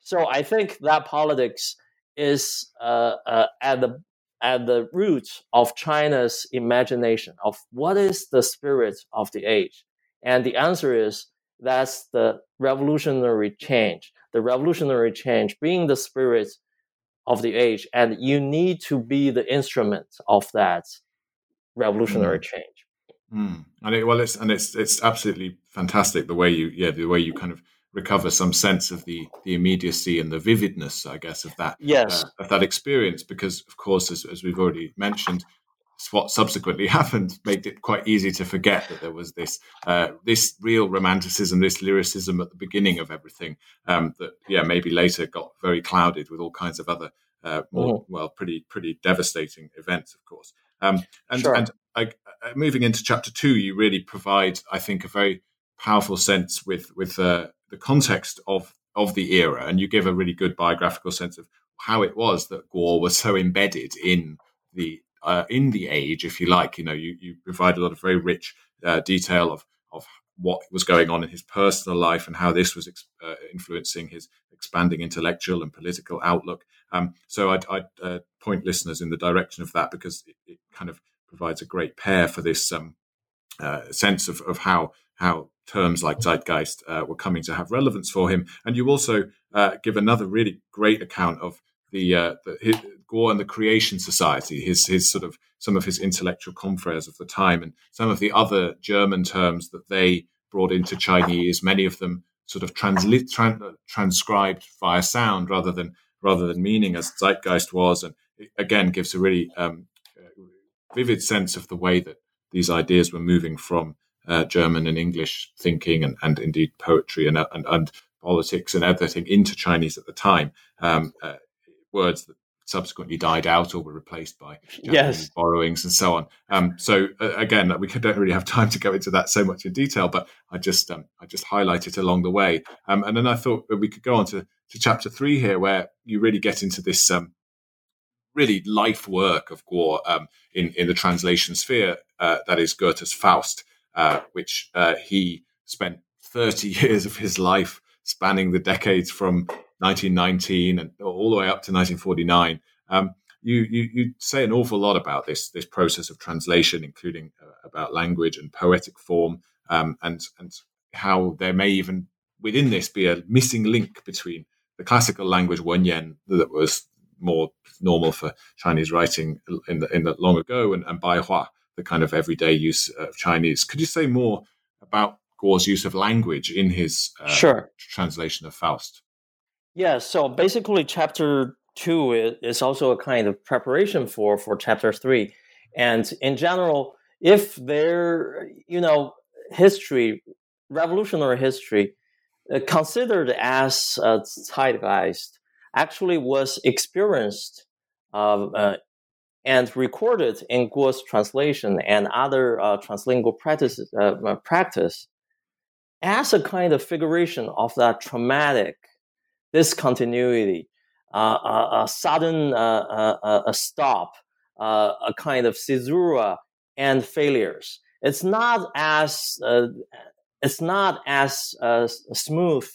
So I think that politics is uh, uh, at the at the root of China's imagination of what is the spirit of the age. And the answer is that's the revolutionary change. The revolutionary change being the spirit of the age, and you need to be the instrument of that revolutionary mm. change. Mm. And it, well, it's and it's it's absolutely fantastic the way you yeah the way you kind of recover some sense of the the immediacy and the vividness, I guess, of that yes uh, of that experience. Because of course, as, as we've already mentioned, what subsequently happened made it quite easy to forget that there was this uh, this real romanticism, this lyricism at the beginning of everything um, that yeah maybe later got very clouded with all kinds of other uh, more mm-hmm. well pretty pretty devastating events, of course. Um, and sure. and uh, moving into chapter two, you really provide, I think, a very powerful sense with with uh, the context of of the era, and you give a really good biographical sense of how it was that Guo was so embedded in the uh, in the age, if you like. You know, you, you provide a lot of very rich uh, detail of of what was going on in his personal life and how this was ex- uh, influencing his expanding intellectual and political outlook. Um, so I'd, I'd uh, point listeners in the direction of that because it, it kind of provides a great pair for this um, uh, sense of, of how how terms like zeitgeist uh, were coming to have relevance for him. And you also give another really great account of the, the his, Guo and the Creation Society, his his sort of some of his intellectual confreres of the time, and some of the other German terms that they brought into Chinese. Many of them sort of tran- transcribed via sound rather than rather than meaning, as Zeitgeist was, and again gives a really um, vivid sense of the way that these ideas were moving from uh, German and English thinking, and, and indeed poetry and, and, and politics and everything into Chinese at the time. Um, uh, words that subsequently died out or were replaced by yes. borrowings and so on. Um, so uh, again, we don't really have time to go into that so much in detail, but I just um, I just highlight it along the way. Um, and then I thought we could go on to, to chapter three here, where you really get into this um, really life work of Guo um, in in the translation sphere. Uh, that is Goethe's Faust, uh, which uh, he spent thirty years of his life spanning the decades from 1919 and all the way up to 1949. Um, you, you, you say an awful lot about this this process of translation, including uh, about language and poetic form, um, and and how there may even within this be a missing link between the classical language Wenyan that was more normal for Chinese writing in the in the long ago, and, and Baihua, the kind of everyday use of Chinese. Could you say more about Guo's use of language in his uh, sure. translation of Faust? Yeah, so basically, chapter two is also a kind of preparation for for chapter three, and in general, if there, you know, history, revolutionary history, uh, considered as a zeitgeist, actually was experienced uh, uh, and recorded in Guo's translation and other uh, translingual practices, uh, practice as a kind of figuration of that traumatic discontinuity, uh, a, sudden uh, a stop, a kind of caesura and failures. It's not as it's not as smooth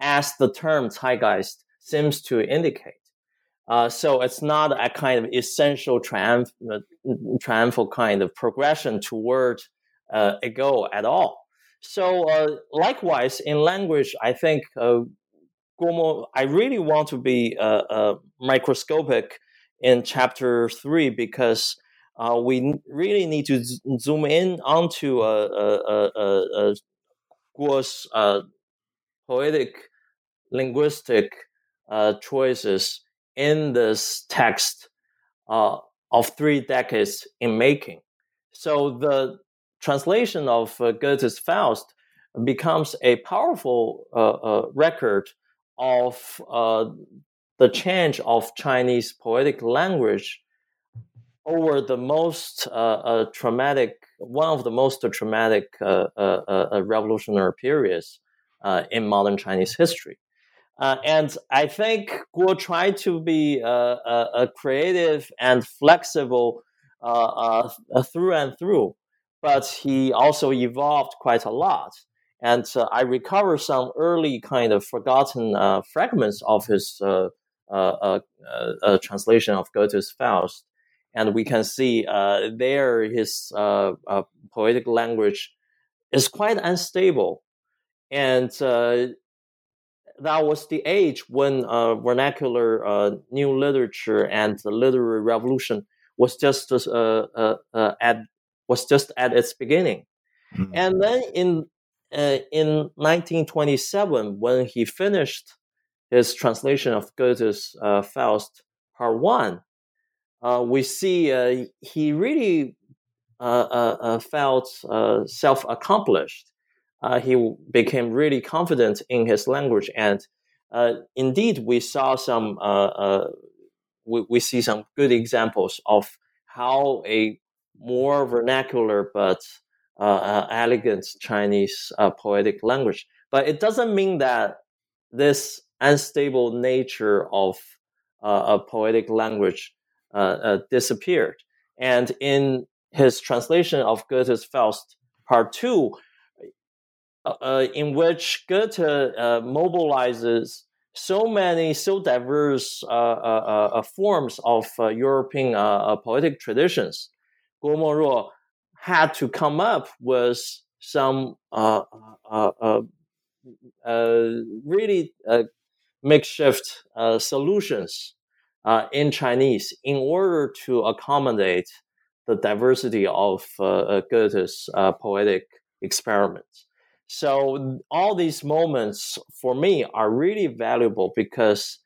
as the term zeitgeist seems to indicate. Uh, so it's not a kind of essential triumph, uh, triumphal kind of progression toward uh, a goal at all. So likewise, in language, I think Guomo, I really want to be uh, uh, microscopic in chapter three because uh, we really need to zoom in onto uh, uh, uh, Guo's poetic linguistic choices in this text of three decades in making. So the translation of Goethe's Faust becomes a powerful record of uh, the change of Chinese poetic language over the most uh, uh, traumatic, one of the most traumatic uh, uh, uh, revolutionary periods in modern Chinese history. Uh, and I think Guo tried to be a, creative and flexible through and through, but he also evolved quite a lot. And uh, I recover some early kind of forgotten uh, fragments of his uh, uh, uh, translation of Goethe's Faust. And we can see there his poetic language is quite unstable. And that was the age when vernacular new literature and the literary revolution was just at was just at its beginning. Mm-hmm. And then in uh, in 1927, when he finished his translation of Goethe's uh, Faust Part One, uh, we see uh, he really uh, felt self accomplished. He became really confident in his language, and indeed, we saw some. We, we see some good examples of how a more vernacular but uh, elegant Chinese uh, poetic language. But it doesn't mean that this unstable nature of uh, a poetic language uh, uh, disappeared. And in his translation of Goethe's Faust, Part Two, uh, in which Goethe mobilizes so many, so diverse forms of European poetic traditions, Guo had to come up with some uh, uh, uh, uh really uh, makeshift uh, solutions in Chinese in order to accommodate the diversity of Goethe's poetic experiments. So all these moments for me are really valuable because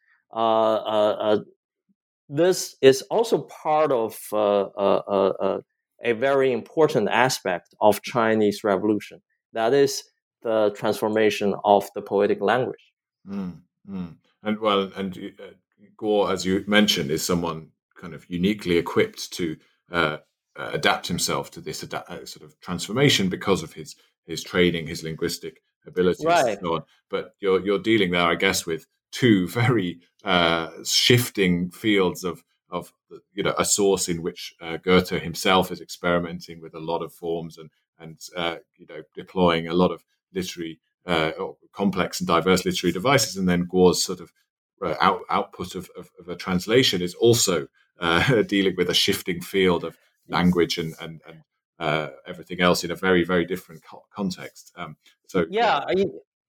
this is also part of a very important aspect of Chinese Revolution. That is the transformation of the poetic language. Mm, mm. And well, and uh, Guo, as you mentioned, is someone kind of uniquely equipped to uh, uh, adapt himself to this uh, sort of transformation because of his his training, his linguistic abilities, right. and so on. But you're you're dealing there, I guess, with two very uh, shifting fields of of you know a source in which uh, Goethe himself is experimenting with a lot of forms and and uh, you know deploying a lot of literary uh, complex and diverse literary devices, and then Guo's sort of uh, out, output of, of, of, a translation is also uh, dealing with a shifting field of language and and, and uh, everything else in a very very different co- context. Um, so yeah. yeah.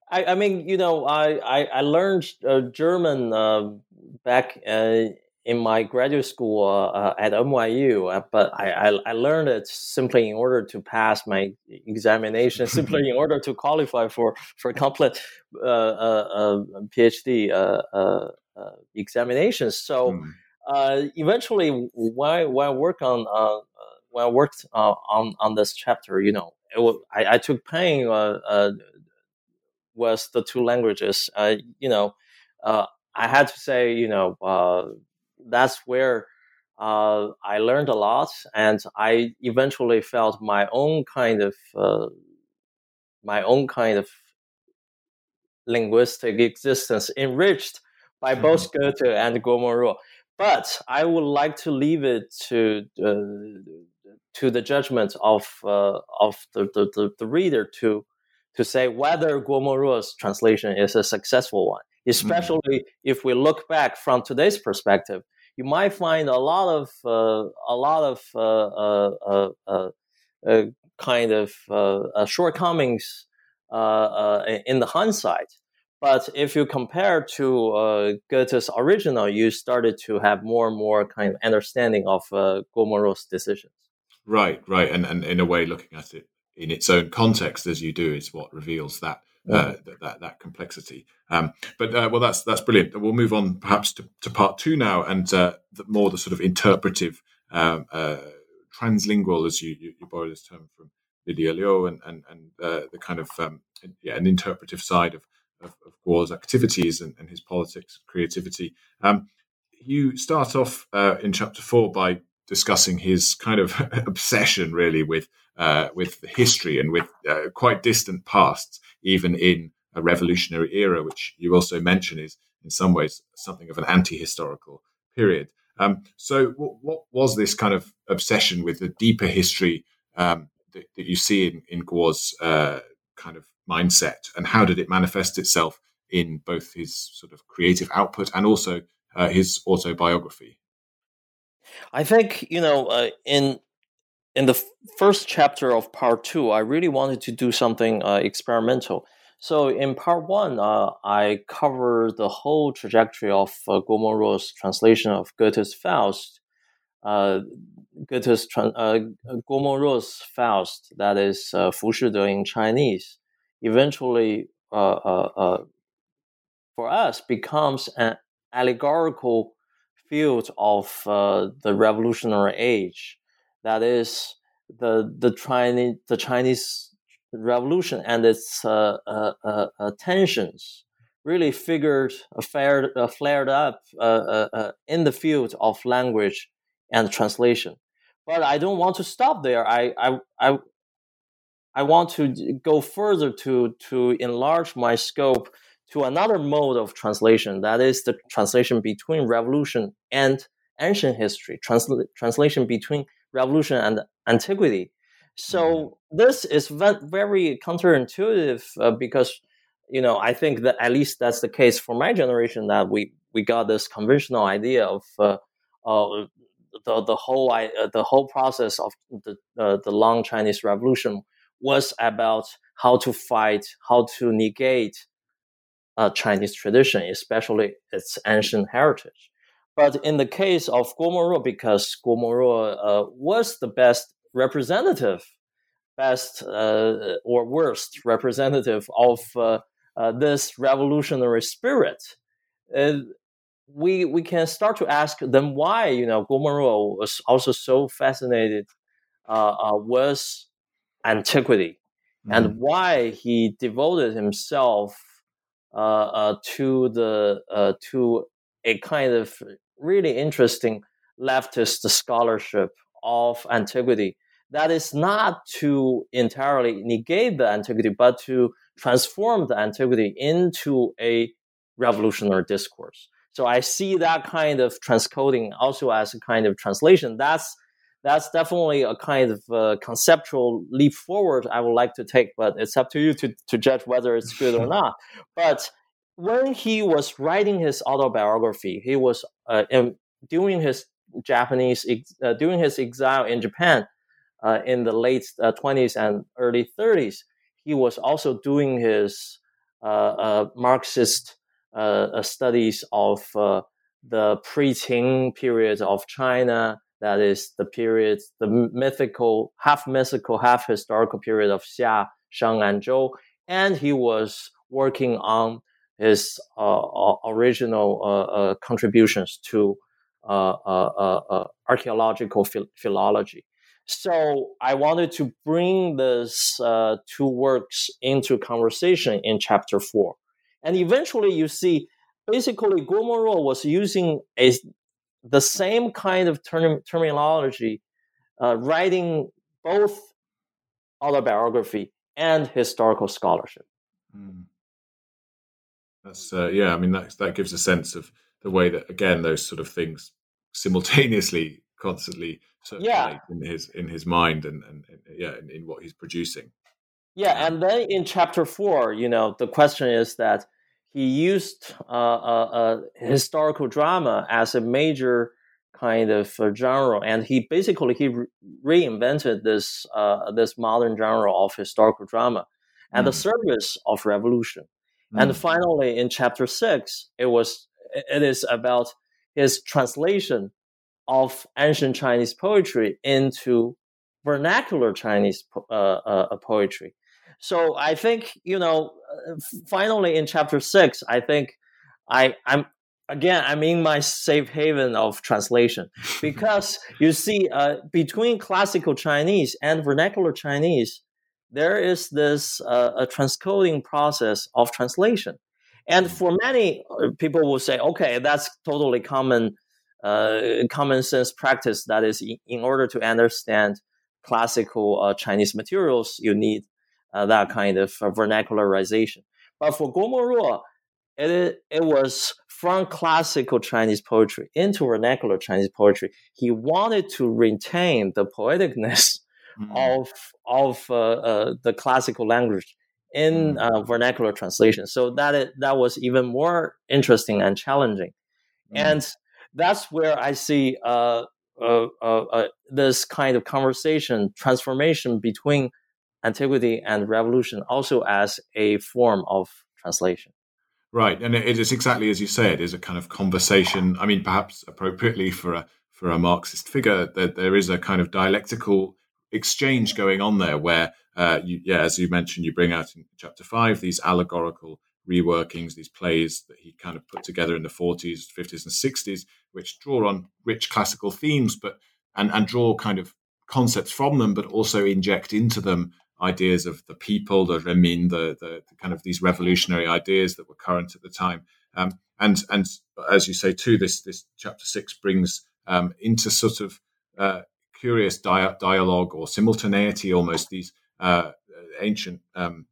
I, I, mean, you know, I I, I learned German back in my graduate school uh, at NYU, uh, but I, I, I, learned it simply in order to pass my examination, simply in order to qualify for for complete uh, uh, uh PhD uh, examinations. So mm. eventually, when I work on when I worked on on this chapter, you know, was, I, I, took pain was the two languages. you know. I had to say, you know, that's where uh, I learned a lot, and I eventually felt my own kind of uh, my own kind of linguistic existence enriched by mm-hmm. both Goethe and Guo Moruo. But I would like to leave it to uh, to the judgment of uh, of the, the, the, reader to to say whether Guo Moruo's translation is a successful one, mm-hmm. especially mm-hmm. if we look back from today's perspective you might find a lot of uh, a lot of uh, uh, uh, uh kind of shortcomings in the hindsight. But if you compare to Goethe's original, you started to have more and more kind of understanding of uh, decisions. Right, right, and and in a way, looking at it in its own context as you do is what reveals that uh, that, that, that complexity. Um, but uh, well, that's that's brilliant. We'll move on perhaps to, to part two now, and uh, the, more the sort of interpretive, um, uh, translingual, as you, you, you borrow this term from Lydia Liu, and and, and uh, the kind of um, yeah, an interpretive side of of, of Guo's activities and, and his politics, creativity. Um, you start off uh, in chapter four by discussing his kind of obsession, really, with uh, with history and with uh, quite distant pasts, even in a revolutionary era, which you also mention is in some ways something of an anti-historical period. Um, so, what, what, was this kind of obsession with the deeper history um, that, that, you see in, in Guo's uh, kind of mindset, and how did it manifest itself in both his sort of creative output and also uh, his autobiography? I think you know uh, in in the first chapter of part two, I really wanted to do something uh, experimental. So in part one, uh, I cover the whole trajectory of uh, translation of Goethe's Faust. Uh, Goethe's tra- uh, Guo Moruo's Faust, that is uh, Fu Shi De in Chinese, eventually uh, uh, for us becomes an allegorical field of uh, the revolutionary age, that is the the Chinese the Chinese revolution and its uh, uh, uh, uh tensions really figured flared, flared up in the field of language and translation. But I don't want to stop there. I I I, I want to go further to to enlarge my scope to another mode of translation. That is the translation between revolution and ancient history. Transla- translation between revolution and antiquity. So mm-hmm. this is very counterintuitive uh, because you know I think that at least that's the case for my generation that we we got this conventional idea of uh, uh, the the whole uh, the whole process of the uh, the long Chinese Revolution was about how to fight, how to negate uh, Chinese tradition, especially its ancient heritage. But in the case of Guo Moruo, because Guo Moruo uh, was the best representative, best uh, or worst representative of uh, uh, this revolutionary spirit, we we can start to ask them why you know Guo Moruo was also so fascinated uh, with antiquity mm-hmm. and why he devoted himself uh, uh, to the uh, to a kind of really interesting leftist scholarship of antiquity that is not to entirely negate the antiquity, but to transform the antiquity into a revolutionary discourse. So I see that kind of transcoding also as a kind of translation. That's that's definitely a kind of uh, conceptual leap forward I would like to take, but it's up to you to, to judge whether it's good or not. But when he was writing his autobiography, he was uh, in, doing his Japanese, uh, doing his exile in Japan uh, in the late 20s uh, and early 30s. He was also doing his uh, uh, Marxist studies of the pre-Qin period of China, that is the period, the mythical, half mythical, half historical period of Xia, Shang, and Zhou. And he was working on his uh, original uh, uh, contributions to uh, uh, uh, archaeological philology. So I wanted to bring these two works into conversation in chapter four. And eventually you see, basically, Guo Moruo was using a the same kind of term, terminology, uh, writing both autobiography and historical scholarship. Mm. That's uh, yeah. I mean, that that gives a sense of the way that again those sort of things simultaneously, constantly circulate yeah. in his in his mind and and, and yeah, in, in, what he's producing. Yeah, and then in chapter four, you know, the question is that he used uh, uh, uh, historical drama as a major kind of genre, and he basically he re- reinvented this uh, this modern genre of historical drama at mm. the service of revolution. Mm. And finally, in chapter six, it was it is about his translation of ancient Chinese poetry into vernacular Chinese uh, uh, poetry. So I think you know, uh, finally in chapter six, I think I I'm again I'm in my safe haven of translation because you see, uh, between classical Chinese and vernacular Chinese, there is this uh, a transcoding process of translation, and for many uh, people will say, okay, that's totally common. Uh, common sense practice that is in, in order to understand classical uh, Chinese materials, you need uh, that kind of uh, vernacularization. But for Guo Moruo, it, it was from classical Chinese poetry into vernacular Chinese poetry. He wanted to retain the poeticness mm-hmm. of of uh, uh, the classical language in mm-hmm. uh, vernacular translation. So that it, that was even more interesting and challenging, mm-hmm. and that's where I see uh, uh, this kind of conversation transformation between antiquity and revolution also as a form of translation. Right, and it is exactly as you say. It is a kind of conversation. I mean, perhaps appropriately for a for a Marxist figure, that there is a kind of dialectical exchange going on there, where uh, you, yeah, as you mentioned, you bring out in chapter five these allegorical reworkings, these plays that he kind of put together in the 40s, 50s, and 60s, which draw on rich classical themes, but and, and draw kind of concepts from them, but also inject into them ideas of the people, the Renmin, the, the, the kind of these revolutionary ideas that were current at the time. Um, and and as you say too, this this chapter six brings um, into sort of uh, curious dia- dialogue or simultaneity almost these uh, ancient um,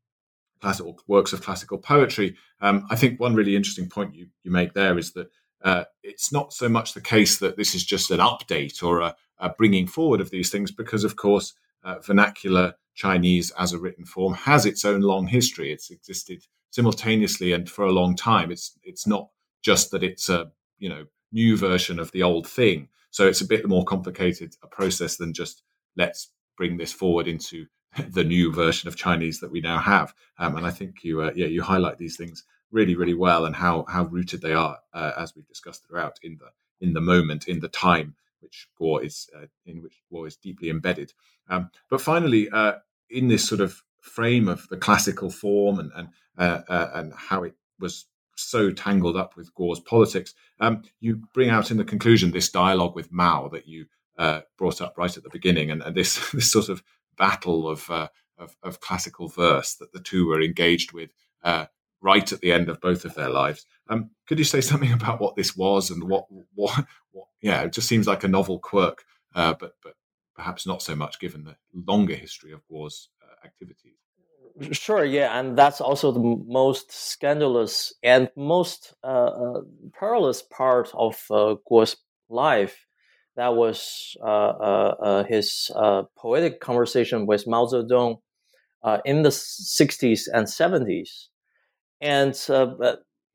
classical works of classical poetry. Um, I think one really interesting point you, you make there is that uh, it's not so much the case that this is just an update or a, a bringing forward of these things, because of course uh, vernacular Chinese as a written form has its own long history. It's existed simultaneously and for a long time. It's it's not just that it's a you know new version of the old thing. So it's a bit more complicated a process than just let's bring this forward into the new version of Chinese that we now have. Um, and I think you uh, yeah you highlight these things really really well and how how rooted they are uh, as we've discussed throughout in the in the moment in the time which Guo is uh, in which Guo is deeply embedded. Um, but finally, uh, in this sort of frame of the classical form and and uh, uh, and how it was so tangled up with Guo's politics, um, you bring out in the conclusion this dialogue with Mao that you uh, brought up right at the beginning, and, and this this sort of battle of, uh, of, of classical verse that the two were engaged with right at the end of both of their lives. Um, could you say something about what this was and what what, what yeah, it just seems like a novel quirk, uh, but but perhaps not so much given the longer history of Guo's uh, activities. Sure, yeah, and that's also the most scandalous and most uh, uh, perilous part of uh, Guo's life. That was uh, uh, his poetic conversation with Mao Zedong in the 60s and 70s. And,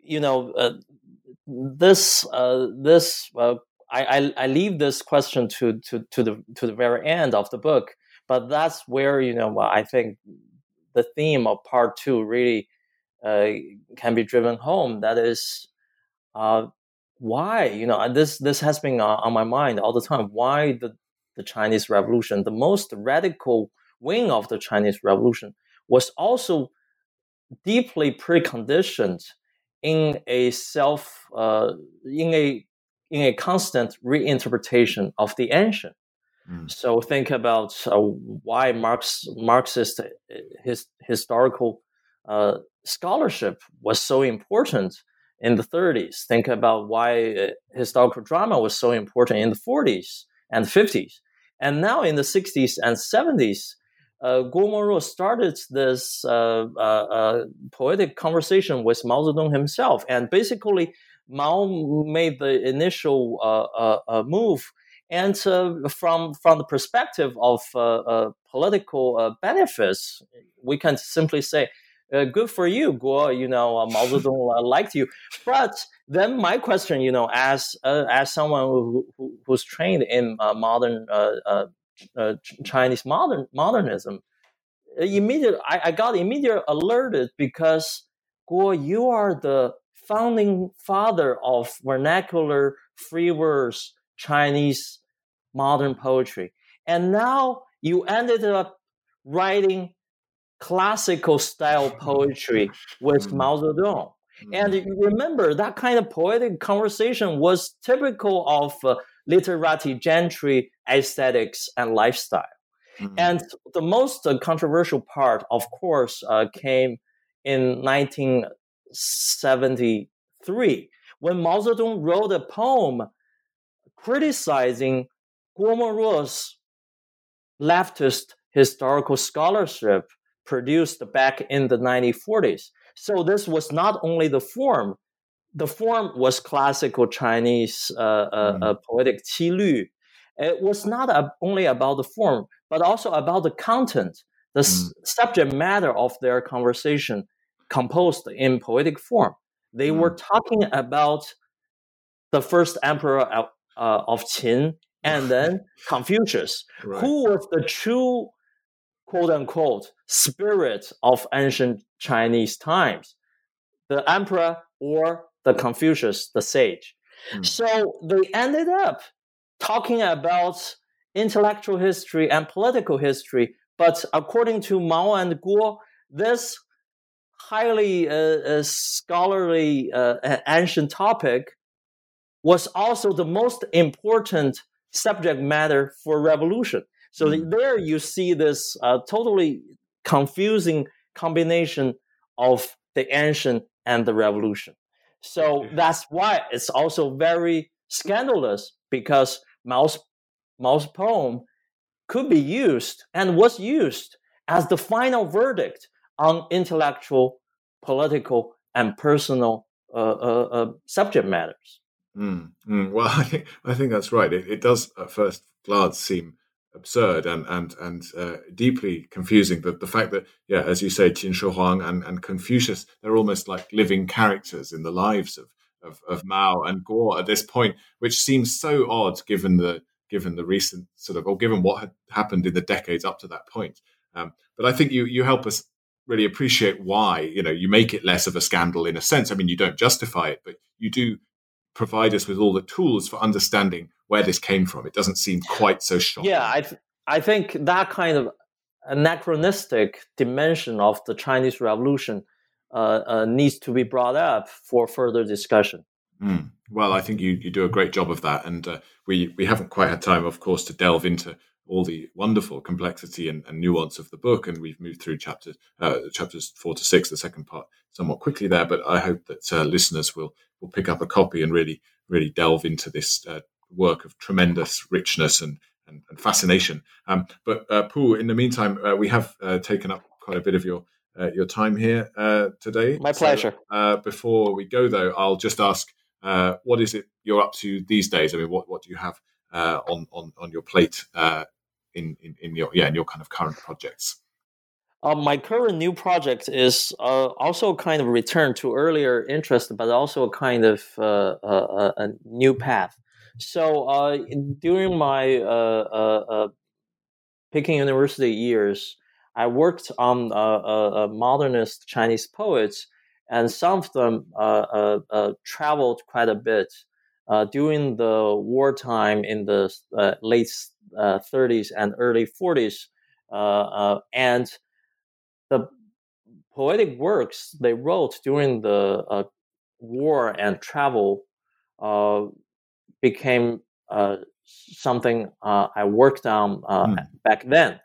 you know, this, this I, I, I, leave this question to, to, to, the, to the very end of the book, but that's where, you know, I think the theme of part two really uh, can be driven home. That is, uh, why you know this this has been uh, on my mind all the time. Why the the Chinese Revolution, the most radical wing of the Chinese Revolution, was also deeply preconditioned in a self uh, in a in a constant reinterpretation of the ancient. Mm. So think about uh, why Marx Marxist uh, his, historical uh, scholarship was so important in the 30s. Think about why uh, historical drama was so important in the 40s and 50s. And now in the 60s and 70s, uh, Guo started this uh, uh, uh, poetic conversation with Mao Zedong himself. And basically, Mao made the initial uh, move and uh, from from the perspective of uh, uh, political uh, benefits, we can simply say, uh, "Good for you, Guo." You know, uh, Mao Zedong liked you. But then my question, you know, as as someone who, who, who's trained in modern Chinese modern modernism, immediate I, I got immediate alerted because Guo, you are the founding father of vernacular free verse Chinese modern poetry. And now you ended up writing classical style poetry with mm-hmm. Mao Zedong. And mm-hmm. you remember that kind of poetic conversation was typical of uh, literati gentry aesthetics and lifestyle. Mm-hmm. And the most uh, controversial part, of course, uh, came in 1973 when Mao Zedong wrote a poem criticizing Guo Moruo's leftist historical scholarship produced back in the 1940s. So this was not only the form, the form was classical Chinese uh, mm. uh, poetic qi It was not a, only about the form, but also about the content, the mm. s- subject matter of their conversation composed in poetic form. They mm. were talking about the first emperor of, uh, of Qin and then Confucius, right. who was the true quote unquote spirit of ancient Chinese times, the emperor or the Confucius, the sage. Mm. So they ended up talking about intellectual history and political history, but according to Mao and Guo, this highly uh, uh, scholarly uh, ancient topic was also the most important subject matter for revolution. So mm. there you see this uh, totally confusing combination of the ancient and the revolution. So that's why it's also very scandalous because Mao's, Mao's poem could be used and was used as the final verdict on intellectual, political, and personal uh, uh, uh, subject matters. Mm, mm. Well, I think I think that's right. It, it, does at first glance seem absurd and and and uh, deeply confusing. But the fact that, yeah, as you say, Qin Shi Huang and, and Confucius, they're almost like living characters in the lives of, of, of Mao and Guo at this point, which seems so odd given the given the recent sort of or given what had happened in the decades up to that point. Um, but I think you you help us really appreciate why you know you make it less of a scandal in a sense. I mean, you don't justify it, but you do provide us with all the tools for understanding where this came from. It doesn't seem quite so shocking. Yeah, I th- I think that kind of anachronistic dimension of the Chinese Revolution uh, uh, needs to be brought up for further discussion. Mm. Well, I think you, you do a great job of that, and uh, we we haven't quite had time, of course, to delve into all the wonderful complexity and, and nuance of the book, and we've moved through chapters uh, chapters four to six, the second part, somewhat quickly there. But I hope that uh, listeners will will pick up a copy and really really delve into this uh, work of tremendous richness and and, and fascination. Um, but uh, in the meantime, uh, we have uh, taken up quite a bit of your uh, your time here uh, today. My pleasure. So, uh, before we go, though, I'll just ask, what is it you're up to these days? I mean, what what do you have on on on your plate in, in, in your yeah in your kind of current projects? Uh, my current new project is uh, also kind of a return to earlier interest, but also a kind of uh, a new path. So uh, during my uh, uh, uh Peking University years, I worked on uh, uh, modernist Chinese poets, and some of them traveled quite a bit during the wartime in the late 30s and early 40s, and the poetic works they wrote during the uh, war and travel uh, became uh, something uh, I worked on mm. back then.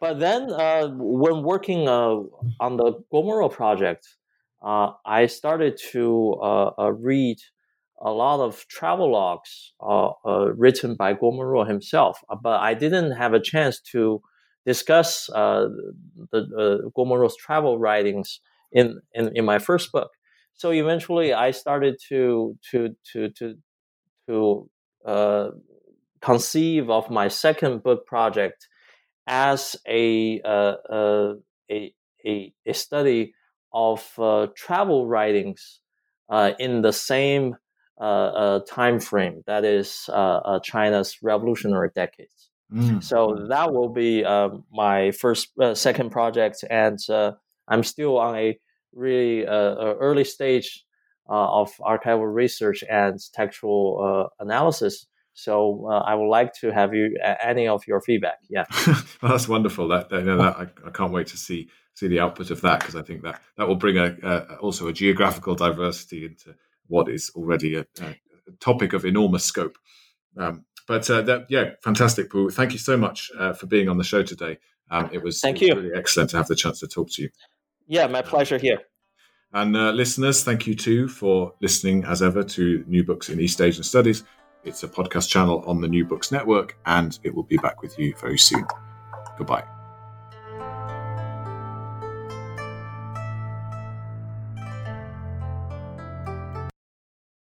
But then, uh, when working on the Guo Moruo project, I started to read a lot of travel logs written by Guo Moruo himself. But I didn't have a chance to discuss uh, the uh, Guo Moruo's travel writings in, in, in my first book. So eventually, I started to to to to to uh, conceive of my second book project as a uh, uh, a, a, a study of uh, travel writings uh, in the same uh, time frame that is China's revolutionary decades. Mm. So that will be my first second project, and I'm still on a really early stage of archival research and textual uh, analysis. So uh, I would like to have you any of your feedback. Yeah, well, that's wonderful. That, that, that I, I, can't wait to see see the output of that because I think that that will bring a, also a geographical diversity into what is already a, a topic of enormous scope. Um, but uh, that, yeah, fantastic, Pu. Thank you so much uh, for being on the show today. Um, it was, Thank it was you. really excellent to have the chance to talk to you. Yeah, my pleasure here. And uh, listeners, thank you too for listening as ever to New Books in East Asian Studies. It's a podcast channel on the New Books Network, and it will be back with you very soon. Goodbye.